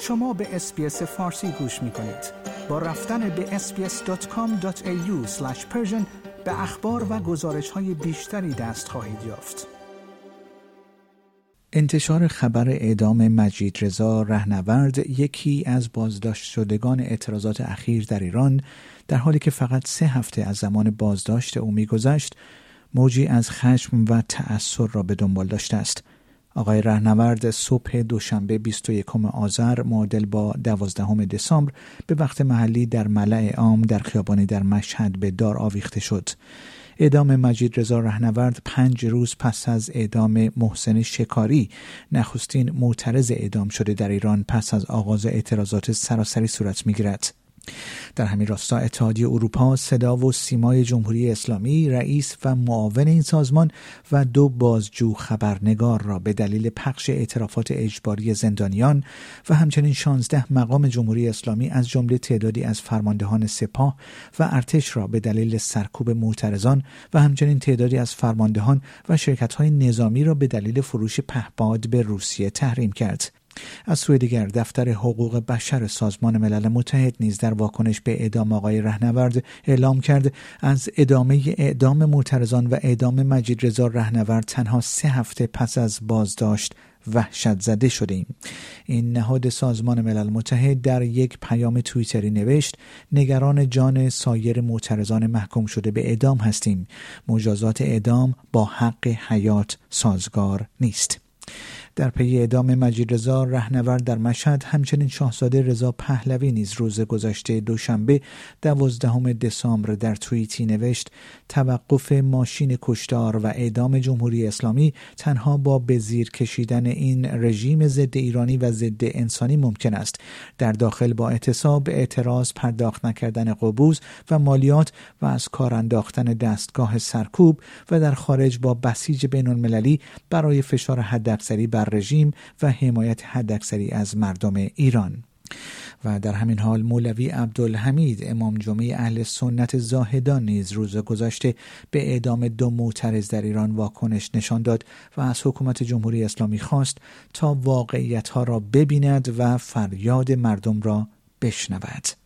شما به اسپیس فارسی گوش می کنید. با رفتن به sbs.com.au به اخبار و گزارش های بیشتری دست خواهید یافت. انتشار خبر اعدام مجید رضا رهنورد یکی از بازداشت شدگان اعتراضات اخیر در ایران در حالی که فقط سه هفته از زمان بازداشت او میگذشت موجی از خشم و تأثیر را به دنبال داشته است آقای رهنورد صبح دوشنبه 21 آذر معادل با 12 دسامبر به وقت محلی در ملع عام در خیابانی در مشهد به دار آویخته شد. اعدام مجید رضا رهنورد پنج روز پس از اعدام محسن شکاری نخستین معترض اعدام شده در ایران پس از آغاز اعتراضات سراسری صورت می‌گیرد. در همین راستا اتحادیه اروپا صدا و سیمای جمهوری اسلامی رئیس و معاون این سازمان و دو بازجو خبرنگار را به دلیل پخش اعترافات اجباری زندانیان و همچنین 16 مقام جمهوری اسلامی از جمله تعدادی از فرماندهان سپاه و ارتش را به دلیل سرکوب معترضان و همچنین تعدادی از فرماندهان و شرکت های نظامی را به دلیل فروش پهپاد به روسیه تحریم کرد. از سوی دیگر دفتر حقوق بشر سازمان ملل متحد نیز در واکنش به اعدام آقای رهنورد اعلام کرد. از ادامه اعدام معترضان و اعدام مجید رضا رهنورد تنها سه هفته پس از بازداشت وحشت زده شدیم. این نهاد سازمان ملل متحد در یک پیام تویتری نوشت نگران جان سایر معترضان محکوم شده به اعدام هستیم. مجازات اعدام با حق حیات سازگار نیست. در پی اعدام مجید رضا رهنورد در مشهد همچنین شاهزاده رضا پهلوی نیز روز گذشته دوشنبه دوازدهم دسامبر در توییتی نوشت توقف ماشین کشتار و اعدام جمهوری اسلامی تنها با به زیر کشیدن این رژیم ضد ایرانی و ضد انسانی ممکن است. در داخل با اعتصاب اعتراض پرداخت نکردن قبوز و مالیات و از کار انداختن دستگاه سرکوب و در خارج با بسیج بین المللی برای فشار حداکثری بر رژیم و حمایت حداکثری از مردم ایران. و در همین حال مولوی عبدالحمید امام جمعه اهل سنت زاهدان نیز روز گذشته به اعدام دو معترض در ایران واکنش نشان داد و از حکومت جمهوری اسلامی خواست تا واقعیت ها را ببیند و فریاد مردم را بشنود.